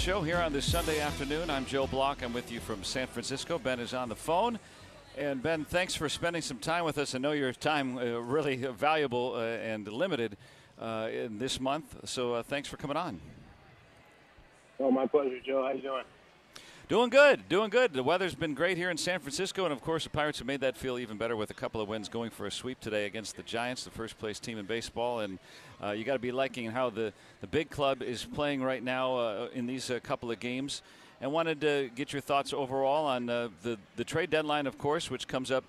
Show here on this Sunday afternoon. I'm Joe Block. I'm with you from San Francisco. Ben is on the phone. And Ben, thanks for spending some time with us. I know your time uh, really valuable uh, and limited uh, in this month. So uh, thanks for coming on. Oh, my pleasure, Joe. How you doing? Doing good, doing good. The weather's been great here in San Francisco, and of course, the Pirates have made that feel even better with a couple of wins going for a sweep today against the Giants, the first place team in baseball. And uh, you got to be liking how the, the big club is playing right now uh, in these uh, couple of games. And wanted to get your thoughts overall on uh, the, the trade deadline, of course, which comes up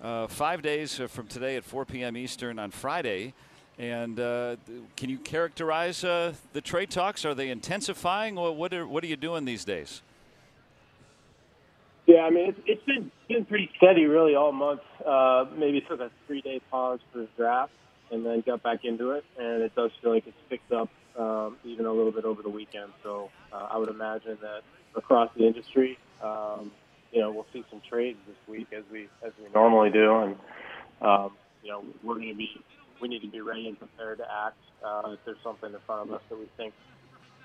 uh, five days from today at 4 p.m. Eastern on Friday. And uh, can you characterize the trade talks? Are they intensifying, or what are, what are you doing these days? Yeah, I mean it's, it's been been pretty steady really all month. Uh, maybe took a three day pause for the draft and then got back into it, and it does feel like it's picked up um, even a little bit over the weekend. So uh, I would imagine that across the industry, um, you know, we'll see some trades this week as we as we normally do, and um, you know, we're going to be we need to be ready and prepared to act uh, if there's something in front of us that we think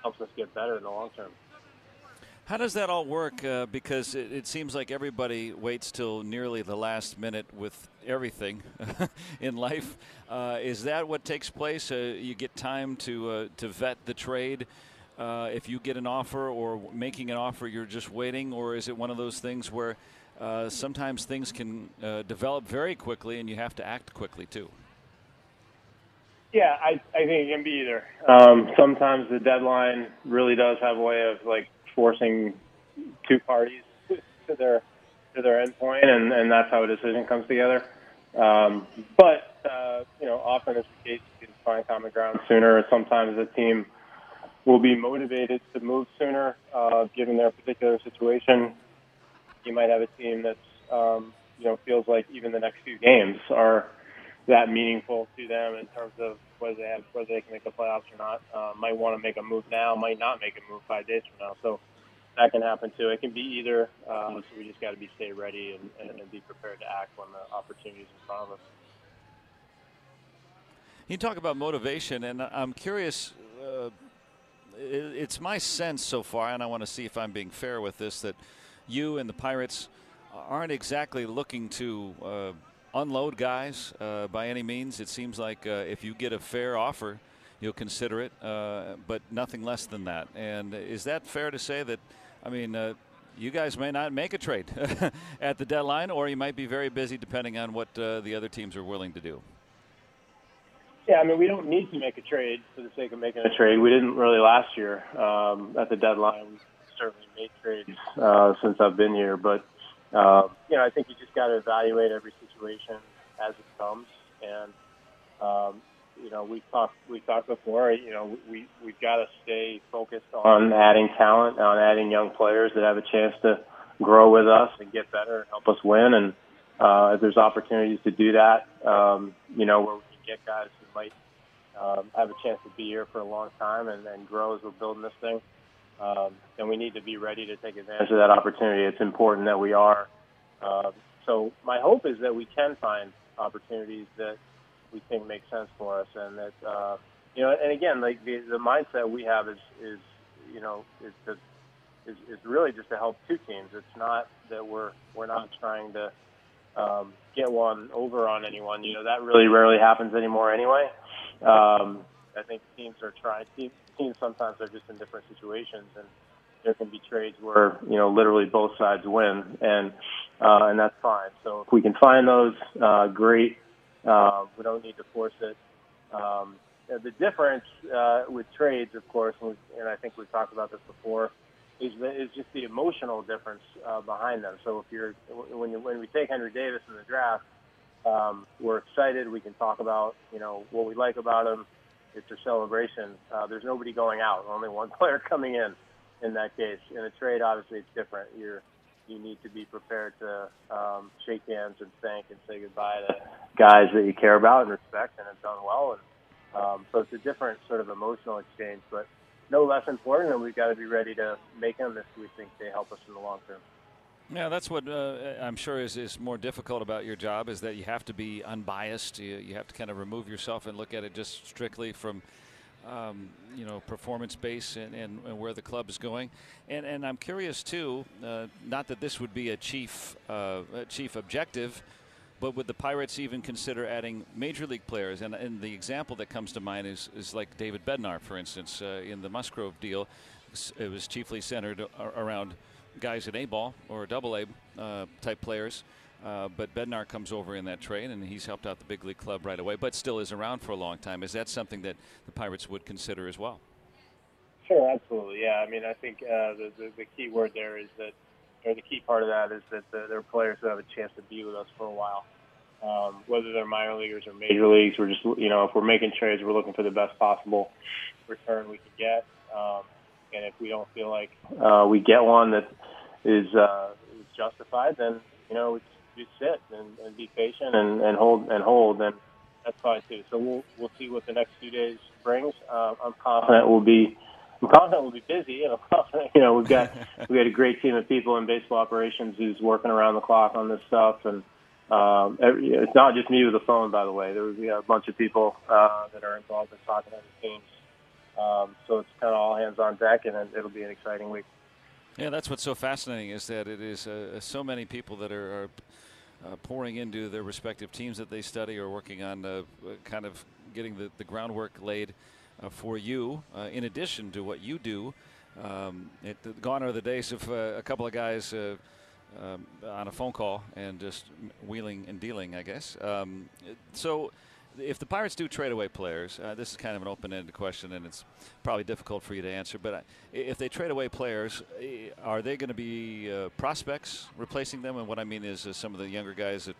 helps us get better in the long term. How does that all work? Uh, because it, it, seems like everybody waits till nearly the last minute with everything in life. Uh, is that what takes place? Uh, you get time to uh, to vet the trade. Uh, if you get an offer or making an offer, you're just waiting, or is it one of those things where uh, sometimes things can develop very quickly and you have to act quickly too? Yeah, I, I think it can be either. Um, sometimes the deadline really does have a way of like forcing two parties to their to their endpoint, and, and that's how a decision comes together. Um, but uh, you know, often it's the case you can find common ground sooner. Sometimes the team will be motivated to move sooner, uh, given their particular situation. You might have a team that's um, you know feels like even the next few games are that meaningful to them in terms of whether they have whether they can make the playoffs or not. Uh, might want to make a move now, might not make a move five days from now. So that can happen too. It can be either. Uh, so we just got to be stay ready and, and, and be prepared to act when the opportunity is in front of us. You talk about motivation, and I'm curious. Uh, it's my sense so far, and I want to see if I'm being fair with this, that you and the Pirates aren't exactly looking to uh, unload guys uh, by any means. It seems like uh, if you get a fair offer, you'll consider it, uh, but nothing less than that. And is that fair to say that? I mean, uh, you guys may not make a trade at the deadline, or you might be very busy depending on what uh, the other teams are willing to do. Yeah, I mean, we don't need to make a trade for the sake of making a trade. We didn't really last year um, at the deadline. We certainly made trades uh, since I've been here, but uh, you know, I think you just got to evaluate every situation as it comes. And um, you know, we talked we talked before. You know, we we've got to stay focused on adding talent, on adding young players that have a chance to grow with us and get better and help us win. And uh, if there's opportunities to do that, um, you know, where we can get guys who might um, have a chance to be here for a long time and, and grow as we're building this thing, um, then we need to be ready to take advantage of that opportunity. It's important that we are. Uh, so my hope is that we can find opportunities that we think make sense for us, and that uh, you know, and again, like the, the mindset we have is is you know is to is, is really just to help two teams. It's not that we're we're not trying to um, get one over on anyone. You know, that really rarely happens anymore anyway. Um, I think teams are trying. Teams, teams sometimes are just in different situations, and there can be trades where you know literally both sides win, and uh, and that's fine. So if we can find those, uh, great. Uh, we don't need to force it. Um, the difference uh, with trades, of course, and, and I think we've talked about this before, is, is just the emotional difference uh, behind them. So if you're when you when we take Henry Davis in the draft, um, we're excited. We can talk about you know what we like about him. It's a celebration. Uh, there's nobody going out. Only one player coming in. in that case. In a trade, obviously, it's different. You're you need to be prepared to um, shake hands and thank and say goodbye to guys that you care about and respect and have done well. And um, so it's a different sort of emotional exchange, but no less important. And we've got to be ready to make them if we think they help us in the long term. Yeah, that's what uh, I'm sure is, is more difficult about your job is that you have to be unbiased. You, you have to kind of remove yourself and look at it just strictly from um, you know, performance base and, and, and, where the club is going. And, and I'm curious too, uh, not that this would be a chief, uh, a chief objective, but would the Pirates even consider adding major league players? And, and the example that comes to mind is, is like David Bednar, for instance, uh, in the Musgrove deal. It was chiefly centered around guys in A ball or double A uh, type players. Uh, but Bednar comes over in that trade, and he's helped out the big league club right away, but still is around for a long time. Is that something that the Pirates would consider as well? Sure, absolutely. Yeah, I mean, I think uh, the, the the key word there is that, or the key part of that is that the, there are players who have a chance to be with us for a while. Um, whether they're minor leaguers or major leagues, we're just you know if we're making trades, we're looking for the best possible return we can get. Um, and if we don't feel like uh, we get one that is, uh, is justified, then you know we just sit and, and be patient and, and hold and hold, and that's fine too. So we'll we'll see what the next few days brings. Uh, I'm confident we'll be. I'm confident we'll be busy, and I'm confident. You know, we've got we got a great team of people in baseball operations who's working around the clock on this stuff, and um, every, it's not just me with the phone. By the way, there was a bunch of people uh, that are involved in talking to the teams. Um, so it's kind of all hands on deck, and it'll be an exciting week. Yeah, that's what's so fascinating is that it is uh, so many people that are, are uh, pouring into their respective teams that they study or working on uh, kind of getting the, the groundwork laid uh, for you uh, in addition to what you do. Um, it, gone are the days of uh, a couple of guys um, on a phone call and just wheeling and dealing, I guess. Um, so if the Pirates do trade away players, uh, this is kind of an open-ended question, and it's probably difficult for you to answer. But uh, if they trade away players, are they going to be uh, prospects replacing them? And what I mean is uh, some of the younger guys that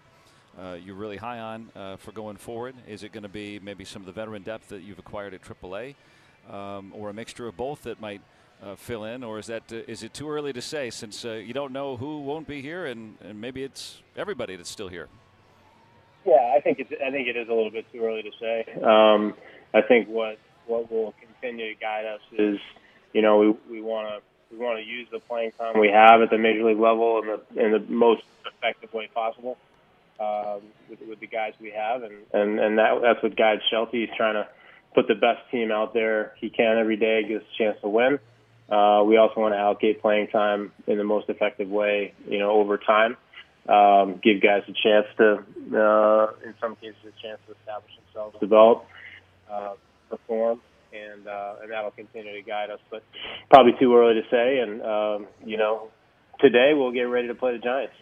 uh, you're really high on uh, for going forward. Is it going to be maybe some of the veteran depth that you've acquired at AAA, um, or a mixture of both that might? fill in, or is that is it too early to say since you don't know who won't be here, and, and maybe it's everybody that's still here? Yeah, I think it's. I think it is a little bit too early to say. Um, I think what what will continue to guide us is, you know, we we want to we want to use the playing time we have at the major league level in the in the most effective way possible um, with, with the guys we have, and and and that that's what guides Shelty. He's trying to put the best team out there he can every day, gives a chance to win. Uh, we also want to allocate playing time in the most effective way, you know, over time um, give guys a chance to, uh, in some cases, a chance to establish themselves, develop, uh, perform, and uh, and that'll continue to guide us. But probably too early to say. And um, you know, today we'll get ready to play the Giants.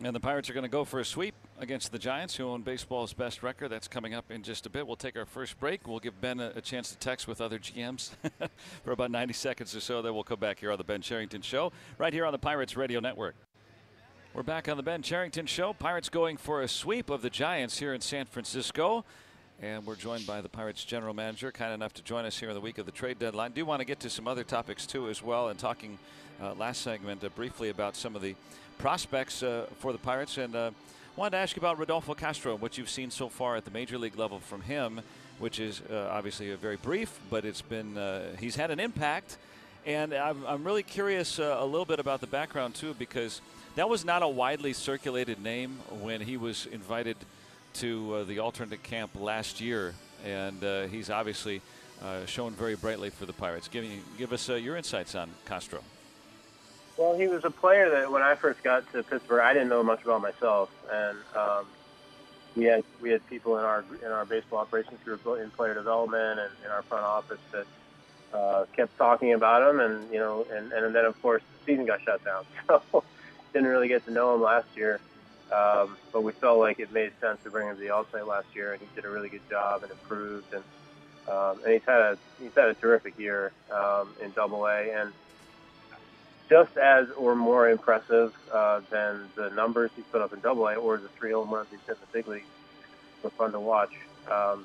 And the Pirates are going to go for a sweep against the Giants, who own baseball's best record. That's coming up in just a bit. We'll take our first break. We'll give Ben a, a chance to text with other GMs for about 90 seconds or so. Then we'll come back here on the Ben Cherington Show, right here on the Pirates Radio Network. We're back on the Ben Cherington Show. Pirates going for a sweep of the Giants here in San Francisco. And we're joined by the Pirates general manager, kind enough to join us here in the week of the trade deadline. Do want to get to some other topics too, as well, and talking uh, last segment uh, briefly about some of the prospects uh, for the Pirates. And uh, wanted to ask you about Rodolfo Castro, what you've seen so far at the major league level from him, which is uh, obviously a very brief, but it's been uh, he's had an impact. And I'm, I'm really curious uh, a little bit about the background too, because that was not a widely circulated name when he was invited to uh, the alternate camp last year, and uh, he's obviously uh, shown very brightly for the Pirates. Give, give us uh, your insights on Castro. Well, he was a player that when I first got to Pittsburgh, I didn't know much about myself, and um, we had we had people in our in our baseball operations group in player development and in our front office that uh, kept talking about him, and you know, and, and then of course the season got shut down. So didn't really get to know him last year, um, but we felt like it made sense to bring him to the alt-site last year, and he did a really good job and improved, and um, and he's had a he's had a terrific year um, in Double A, and just as or more impressive uh, than the numbers he's put up in Double A or the three home runs he's hit in the big leagues were fun to watch. Um,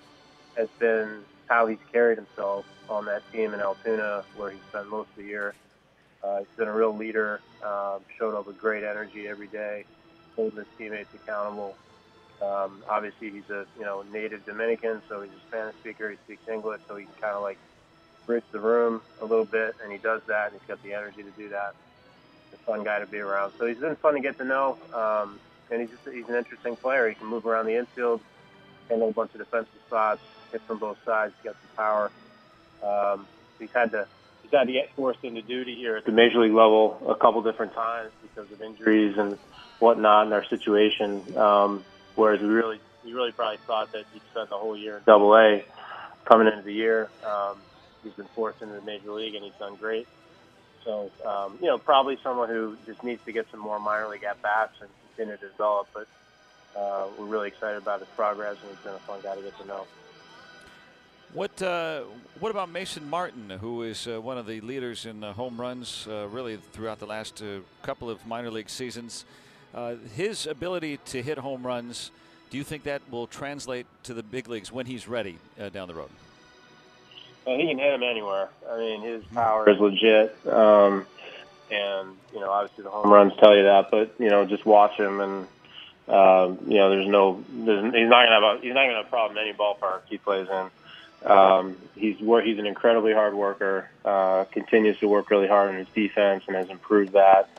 has been how he's carried himself on that team in Altoona, where he spent most of the year. Uh, he's been a real leader, uh, showed up with great energy every day, holding his teammates accountable. Um, obviously, he's a you know native Dominican, so he's a Spanish speaker. He speaks English, so he can kind of like bridge the room a little bit, and he does that. And he's got the energy to do that. He's a fun guy to be around. So he's been fun to get to know, um, and he's just he's an interesting player. He can move around the infield, handle a bunch of defensive spots, hit from both sides. He's got some power. Um, he's had to had to get forced into duty here at the major league level a couple different times because of injuries and whatnot in our situation. Um, whereas we really we really probably thought that he spent the whole year in Double A coming into the year. Um, he's been forced into the major league and he's done great. So um, you know, probably someone who just needs to get some more minor league at bats and continue to develop. But uh, we're really excited about his progress and he's been a fun guy to get to know. What uh, what about Mason Martin, who is uh, one of the leaders in uh, home runs uh, really throughout the last uh, couple of minor league seasons? Uh, his ability to hit home runs, do you think that will translate to the big leagues when he's ready down the road? Well, he can hit them anywhere. I mean, his power is legit, um, and you know, obviously the home runs tell you that. But you know, just watch him, and you know, there's no, there's, he's not gonna have a, he's not gonna have a problem in any ballpark he plays in. Um, he's he's an incredibly hard worker. Uh, continues to work really hard on his defense and has improved that.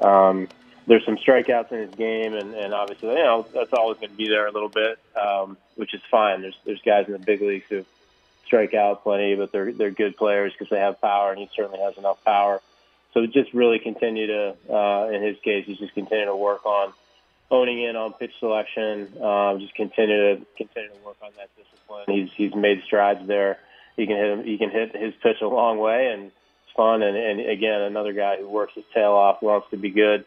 Um, there's some strikeouts in his game, and, and obviously, you know, that's always going to be there a little bit, um, which is fine. There's there's guys in the big leagues who strike out plenty, but they're they're good players because they have power, and he certainly has enough power. So just really continue to, uh, in his case, he's just continue to work on honing in on pitch selection. Um, just continue to continue to work on that discipline. He's he's made strides there. He can hit him. He can hit his pitch a long way, and it's fun. And, and again, another guy who works his tail off, wants to be good.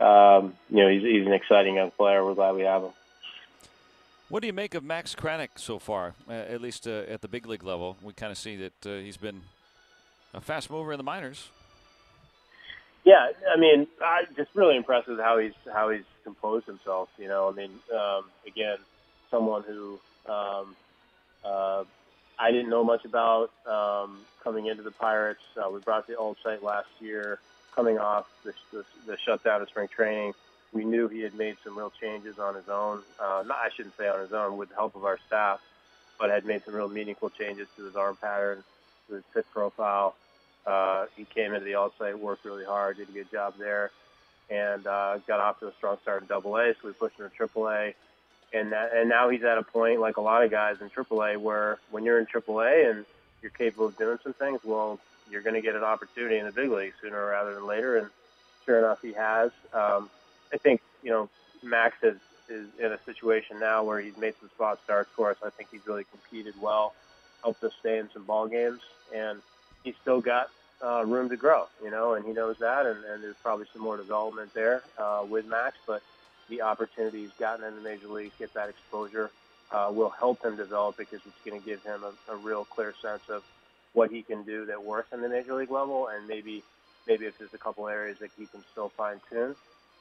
Um, you know, he's he's an exciting young player. We're glad we have him. What do you make of Max Kranick so far, uh, at least uh, at the big league level? We kind of see that uh, he's been a fast mover in the minors. Yeah, I mean, I, just really impressed with how he's how he's composed himself. You know, I mean, um, again, someone who um, uh, I didn't know much about um, coming into the Pirates. Uh, we brought the alt-site last year, coming off the, the, the shutdown of spring training. We knew he had made some real changes on his own. Uh, not, I shouldn't say on his own, with the help of our staff, but had made some real meaningful changes to his arm pattern, to his fit profile. Uh, he came into the alt-site, worked really hard, did a good job there, and uh, got off to a strong start in Double A. So we pushed him to Triple A, and that, and now he's at a point like a lot of guys in Triple A where when you're in Triple A and you're capable of doing some things, well, you're going to get an opportunity in the big league sooner rather than later. And sure enough, he has. Um, I think you know Max is is in a situation now where he's made some spot starts for us. I think he's really competed well, helped us stay in some ball games, and he's still got uh, room to grow, you know, and he knows that, and, and there's probably some more development there uh, with Max, but the opportunity he's gotten in the major leagues, get that exposure, uh, will help him develop because it's going to give him a, a real clear sense of what he can do that works in the major league level, and maybe maybe if there's a couple areas that he can still fine tune.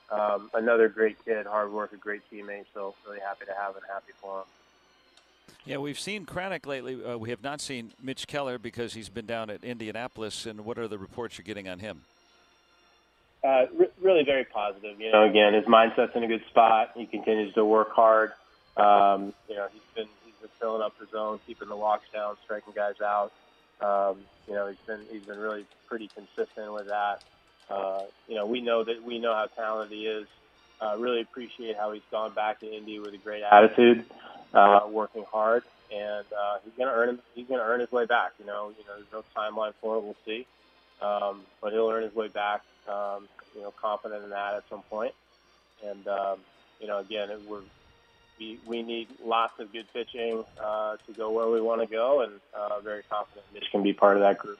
Um, another great kid, hard worker, great teammate. So really happy to have and happy for him. Yeah, we've seen Kranick lately. Uh, we have not seen Mitch Keller because he's been down at Indianapolis. And what are the reports you're getting on him? Uh, re- really very positive. You know, again, his mindset's in a good spot. He continues to work hard. Um, you know, he's been he's been filling up the zone, keeping the walks down, striking guys out. Um, you know, he's been he's been really pretty consistent with that. Uh, you know, we know that we know how talented he is. Uh, really appreciate how he's gone back to Indy with a great attitude, uh, working hard, and uh, he's going to earn. He's to earn his way back. You know, you know, there's no timeline for it. We'll see, um, but he'll earn his way back. Um, you know, confident in that at some point. And um, you know, again, it, we're we, we need lots of good pitching uh, to go where we want to go, and uh, very confident Mitch can be part of that group.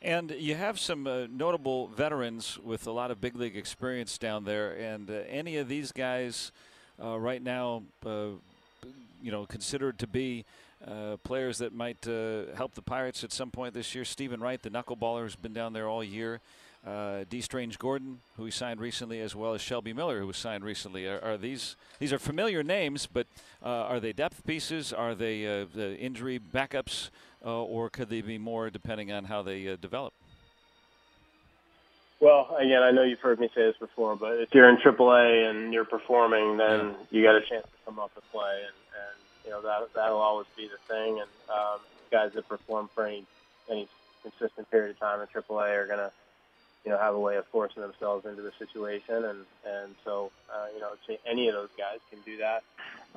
And you have some uh, notable veterans with a lot of big league experience down there. And uh, any of these guys uh, right now, uh, you know, considered to be uh, players that might uh, help the Pirates at some point this year. Steven Wright, the knuckleballer, has been down there all year. Uh, Dee Strange-Gordon, who he signed recently, as well as Shelby Miller, who was signed recently. Are, are these these are familiar names, but uh, are they depth pieces? Are they uh, the injury backups, uh, or could they be more depending on how they develop? Well, again, I know you've heard me say this before, but if you're in AAA and you're performing, then yeah. you got a chance come up and play, and, and you know that that'll always be the thing. And um, guys that perform for any any consistent period of time in AAA are gonna you know, have a way of forcing themselves into the situation, and and so uh, you know, any of those guys can do that.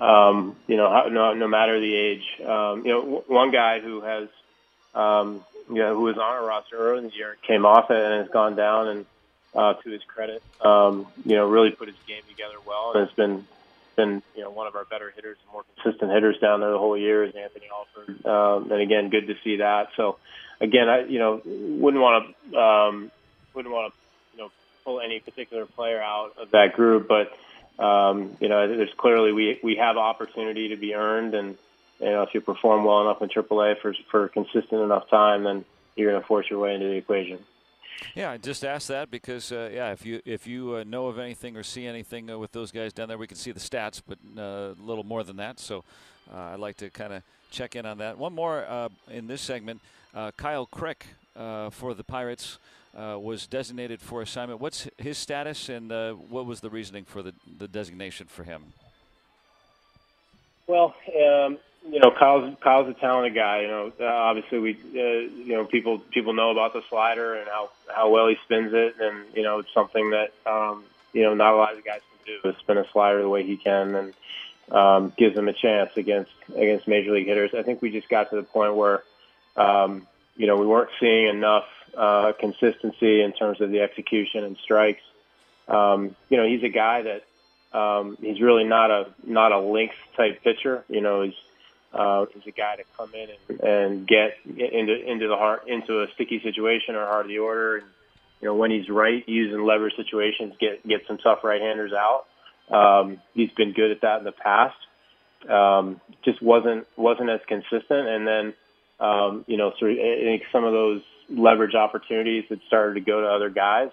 Um, you know, no no matter the age. Um, you know, w- one guy who has, um, you know, who was on our roster early in the year came off it and has gone down, and uh, to his credit, um, you know, really put his game together well, and has been been you know one of our better hitters, more consistent hitters down there the whole year is Anthony Alford, um, and again, good to see that. So again, I you know wouldn't want to um, wouldn't want to, you know, pull any particular player out of that group, but um, you know, there's clearly we we have opportunity to be earned, and you know, if you perform well enough in AAA for for consistent enough time, then you're going to force your way into the equation. Yeah, I just asked that because uh, yeah, if you if you uh, know of anything or see anything uh, with those guys down there, we can see the stats, but uh, a little more than that. So uh, I'd like to kind of check in on that. One more uh, in this segment, Kyle Crick for the Pirates uh, was designated for assignment. What's his status, and uh, what was the reasoning for the, the designation for him? Well, um, you know, Kyle's Kyle's a talented guy. You know, uh, obviously we, uh, you know, people people know about the slider and how how well he spins it, and you know, it's something that um, you know not a lot of guys can do is spin a slider the way he can, and um, gives him a chance against against major league hitters. I think we just got to the point where, um, you know, we weren't seeing enough uh, consistency in terms of the execution and strikes. Um, you know, he's a guy that um, he's really not a not a length type pitcher. You know, he's uh, he's a guy to come in and, and get into into the heart into a sticky situation or heart of the order. And you know, when he's right, using leverage situations, get get some tough right-handers out. Um, he's been good at that in the past. Um, just wasn't wasn't as consistent, and then um, you know, so I think some of those leverage opportunities that started to go to other guys.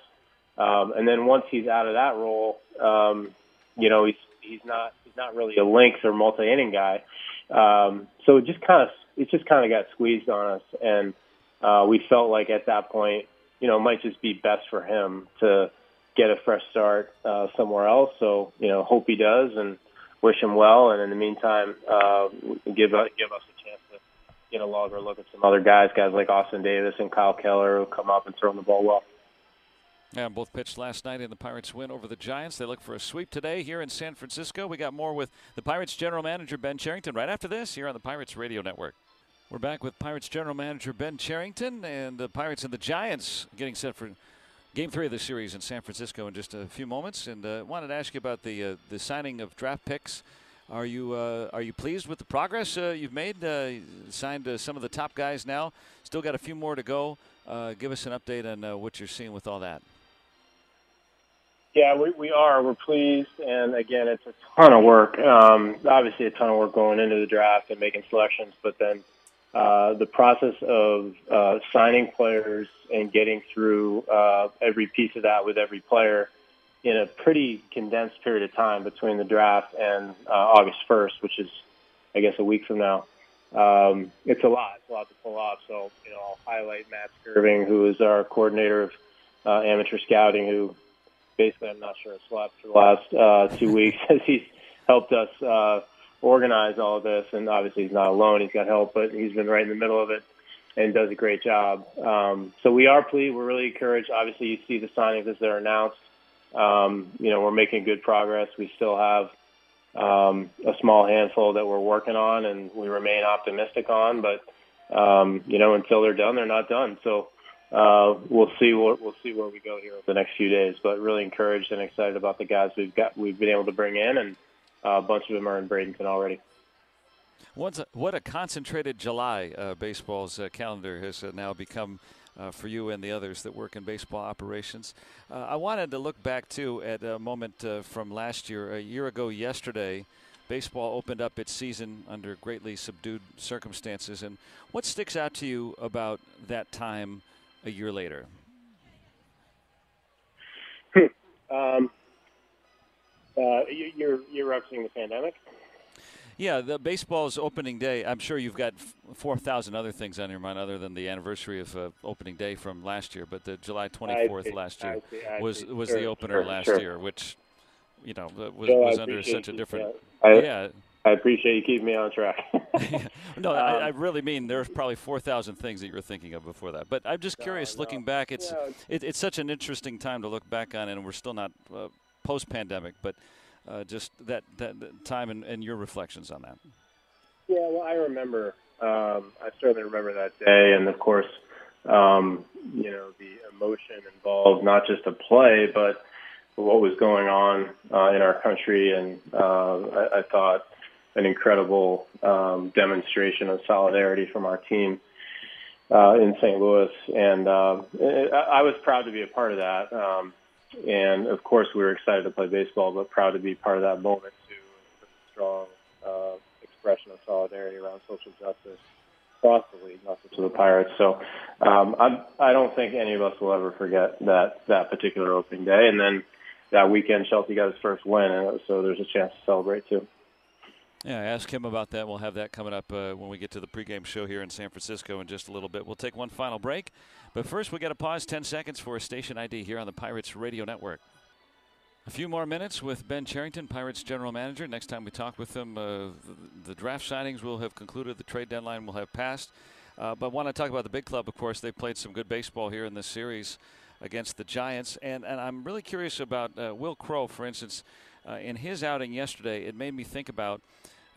Um, and then once he's out of that role, um, you know, he's he's not he's not really a length or multi inning guy. Um, so it just kind of it just kind of got squeezed on us, and uh, we felt like at that point, you know, it might just be best for him to get a fresh start uh, somewhere else. So you know, hope he does, and wish him well. And in the meantime, uh, give give us a chance to get a longer look at some other guys, guys like Austin Davis and Kyle Keller who come up and throw the ball well. Yeah, both pitched last night in the Pirates' win over the Giants. They look for a sweep today here in San Francisco. We got more with the Pirates general manager Ben Cherington right after this here on the Pirates Radio Network. We're back with Pirates general manager Ben Cherington and the Pirates and the Giants getting set for Game three of the series in San Francisco in just a few moments, and uh, wanted to ask you about the uh, the signing of draft picks are you uh, are you pleased with the progress uh, you've made? Uh, signed uh, some of the top guys now. Still got a few more to go. Uh, give us an update on uh, what you're seeing with all that. Yeah, we, we are. We're pleased, and again, it's a ton of work. Um, obviously, a ton of work going into the draft and making selections, but then the process of signing players and getting through every piece of that with every player in a pretty condensed period of time between the draft and uh, August 1st, which is, I guess, a week from now. Um, it's a lot. It's a lot to pull off. So, you know, I'll highlight Matt Skirving, who is our coordinator of uh, amateur scouting, who basically I'm not sure slept for the last uh, two weeks as he's helped us uh, organize all of this. And obviously, he's not alone. He's got help, but he's been right in the middle of it and does a great job. Um, so we are pleased. We're really encouraged. Obviously, you see the signings as they're announced. Um, you know, we're making good progress. We still have um, a small handful that we're working on, and we remain optimistic on. But um, you know, until they're done, they're not done. So uh, we'll see what we'll see where we go here over the next few days. But really encouraged and excited about the guys we've got we've been able to bring in, and uh, a bunch of them are in Bradenton already. What's a, what a concentrated July uh, baseball's uh, calendar has uh, now become uh, for you and the others that work in baseball operations. I wanted to look back too at a moment from last year, a year ago yesterday. baseball opened up its season under greatly subdued circumstances. And what sticks out to you about that time a year later? um, uh, you're you're referencing the pandemic. Yeah, the baseball's opening day. I'm sure you've got four thousand other things on your mind other than the anniversary of uh, opening day from last year. But the July 24th last year I see, I was see. was Sure, the opener sure, last sure. year, which you know was, I was under such a different. I, yeah, I appreciate you keeping me on track. no, I, Um, I really mean there's probably four thousand things that you were thinking of before that. But I'm just curious, no. looking back, it's Yeah. it, it's such an interesting time to look back on, and we're still not uh, post-pandemic, but uh, just that, that that time and, and your reflections on that. Yeah, well, I remember. Um, I certainly remember that day, and of course, um, you know, the emotion involved not just to play, but what was going on uh, in our country, and uh, I, I thought an incredible um, demonstration of solidarity from our team uh, in St. Louis, and uh, I, was proud to be a part of that. Um, and of course, we were excited to play baseball, but proud to be part of that moment too. Such a strong uh, expression of solidarity around social justice across the league, not just to the Pirates. So um, I, I don't think any of us will ever forget that that particular opening day. And then that weekend, Shelty got his first win, and so there's a chance to celebrate too. Yeah, ask him about that. We'll have that coming up uh, when we get to the pregame show here in San Francisco in just a little bit. We'll take one final break, but first we got to pause 10 seconds for a station ID here on the Pirates Radio Network. A few more minutes with Ben Cherington, Pirates general manager. Next time we talk with him, uh, the, draft signings will have concluded, the trade deadline will have passed. Uh, but want to talk about the big club, of course. They played some good baseball here in this series against the Giants. And, and I'm really curious about uh, Wil Crowe, for instance. Uh, in his outing yesterday, it made me think about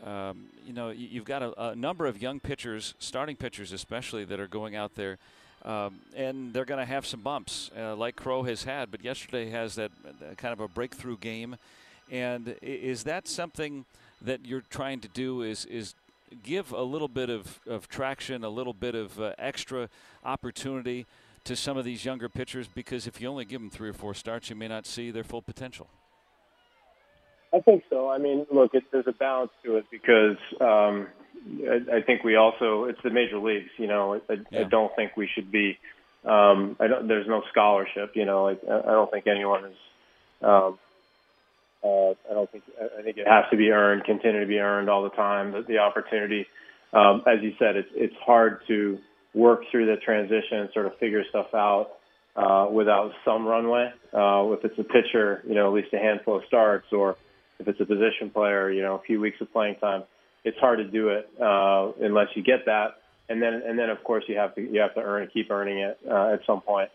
um, you know, you- you've got a, a number of young pitchers, starting pitchers especially, that are going out there, um, and they're going to have some bumps, uh, like Crowe has had. But yesterday has that kind of a breakthrough game, and is that something that you're trying to do? Is is give a little bit of, of traction, a little bit of uh, extra opportunity to some of these younger pitchers? Because if you only give them three or four starts, you may not see their full potential. I think so. I mean, look, it, there's a balance to it because um, I, I think we also it's the major leagues. You know, I, Yeah. I don't think we should be. Um, I don't. There's no scholarship. You know, like, I I don't think anyone is. Um, uh, I don't think. I think it has to be earned, continue to be earned all the time. The, the opportunity, um, as you said, it's it's hard to work through the transition and sort of figure stuff out uh, without some runway. Uh, if it's a pitcher, you know, at least a handful of starts, or if it's a position player, you know, a few weeks of playing time. It's hard to do it uh, unless you get that, and then and then of course you have to you have to earn keep earning it uh, at some point.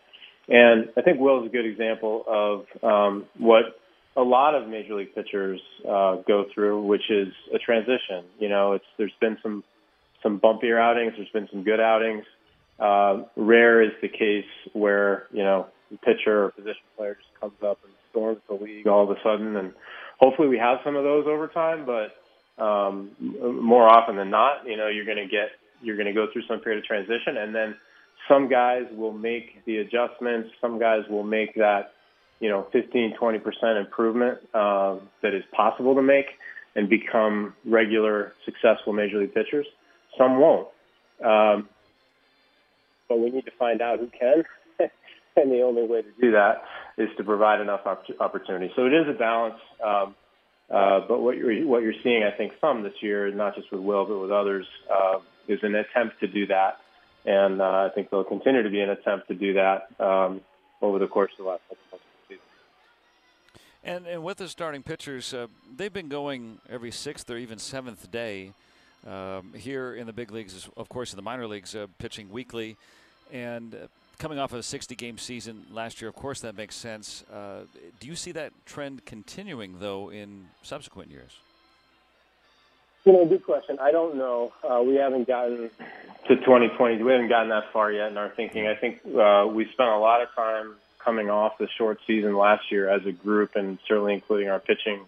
And I think Will is a good example of um, what a lot of major league pitchers uh, go through, which is a transition. You know, it's there's been some some bumpier outings, there's been some good outings. Uh, rare is the case where you know the pitcher or position player just comes up and storms the league all of a sudden, and hopefully we have some of those over time. But um, more often than not, you know, you're going to get you're going to go through some period of transition, and then some guys will make the adjustments. Some guys will make that you know 15, 20 percent improvement uh, that is possible to make and become regular, successful major league pitchers. Some won't. Um, but we need to find out who can. And the only way to do that is to provide enough opp- opportunity. So it is a balance. Um, uh, but what you're what you're seeing, I think, some this year, not just with Will but with others, uh, is an attempt to do that, and uh, I think there'll continue to be an attempt to do that um, over the course of the last couple of the season. And, and with the starting pitchers, uh, they've been going every sixth or even seventh day um, here in the big leagues, of course, in the minor leagues, uh, pitching weekly. And uh, coming off of a 60 game season last year, of course, that makes sense. Uh, do you see that trend continuing, though, in subsequent years? You know, good question. I don't know. Uh, we haven't gotten to 2020. We haven't gotten that far yet in our thinking. I think uh, we spent a lot of time coming off the short season last year as a group, and certainly including our pitching,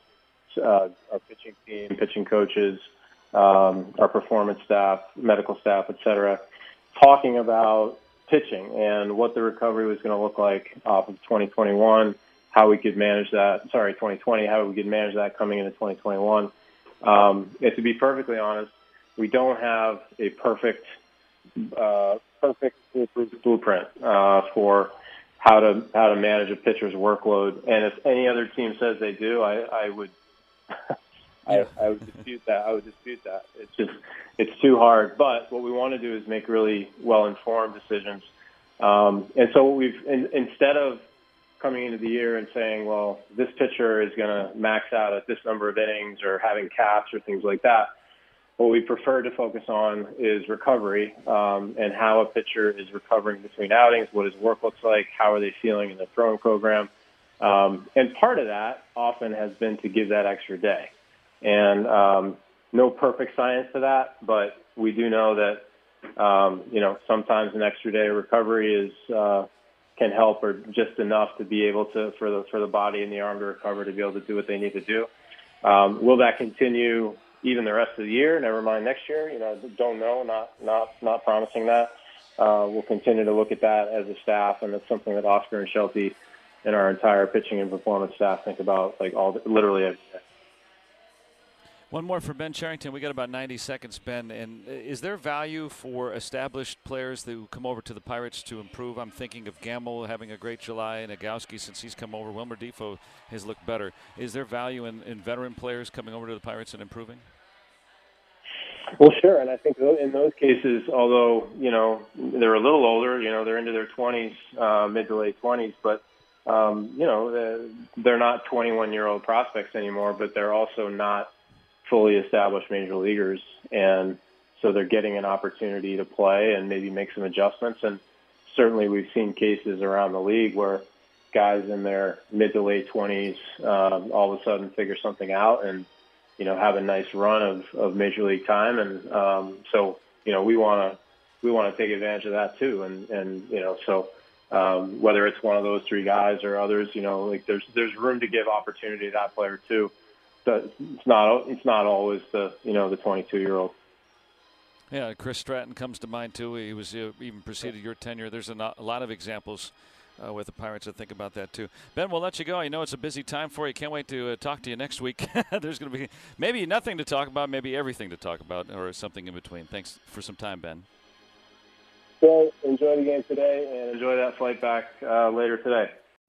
uh, our pitching team, pitching coaches, um, our performance staff, medical staff, et cetera, talking about pitching and what the recovery was going to look like off of 2021, how we could manage that. Sorry, 2020, how we could manage that coming into 2021. Um, and to be perfectly honest, we don't have a perfect, uh, perfect blueprint uh, for how to how to manage a pitcher's workload. And if any other team says they do, I, I would. I, I would dispute that. I would dispute that. It's just it's too hard. But what we want to do is make really well informed decisions. Um, and so we've in, instead of coming into the year and saying, well, this pitcher is going to max out at this number of innings or having caps or things like that. What we prefer to focus on is recovery um, and how a pitcher is recovering between outings, what his work looks like, how are they feeling in the throwing program. Um, and part of that often has been to give that extra day. And um, no perfect science to that, but we do know that, um, you know, sometimes an extra day of recovery is uh, can help or just enough to be able to for the for the body and the arm to recover to be able to do what they need to do. Um, will that continue even the rest of the year? Never mind next year. You know, don't know. Not not not promising that. Uh, we'll continue to look at that as a staff, and it's something that Oscar and Shelty and our entire pitching and performance staff think about like all literally every day. One more for Ben Cherington. We got about 90 seconds, Ben. And is there value for established players who come over to the Pirates to improve? I'm thinking of Gamel having a great July and Nogowski since he's come over. Wilmer Difo has looked better. Is there value in, in veteran players coming over to the Pirates and improving? Well, sure, and I think in those cases, although you know they're a little older, you know they're into their 20s, uh, mid to late 20s, but um, you know they're not 21 year old prospects anymore, but they're also not fully established major leaguers, and so they're getting an opportunity to play and maybe make some adjustments. And certainly, we've seen cases around the league where guys in their mid to late 20s um, all of a sudden figure something out and you know have a nice run of, of major league time. And um, so you know we want to we want to take advantage of that too. And and you know so. Um, whether it's one of those three guys or others, you know, like there's there's room to give opportunity to that player too it's not it's not always the you know the 22 year old. Yeah, Chris Stratton comes to mind too. He was uh, even preceded your tenure. There's a, not, a lot of examples uh, with the Pirates. I think about that too. Ben, we'll let you go. I know it's a busy time for you. Can't wait to uh, talk to you next week. There's going to be maybe nothing to talk about, maybe everything to talk about, or something in between. Thanks for some time, Ben. Well, enjoy the game today and enjoy that flight back uh, later today.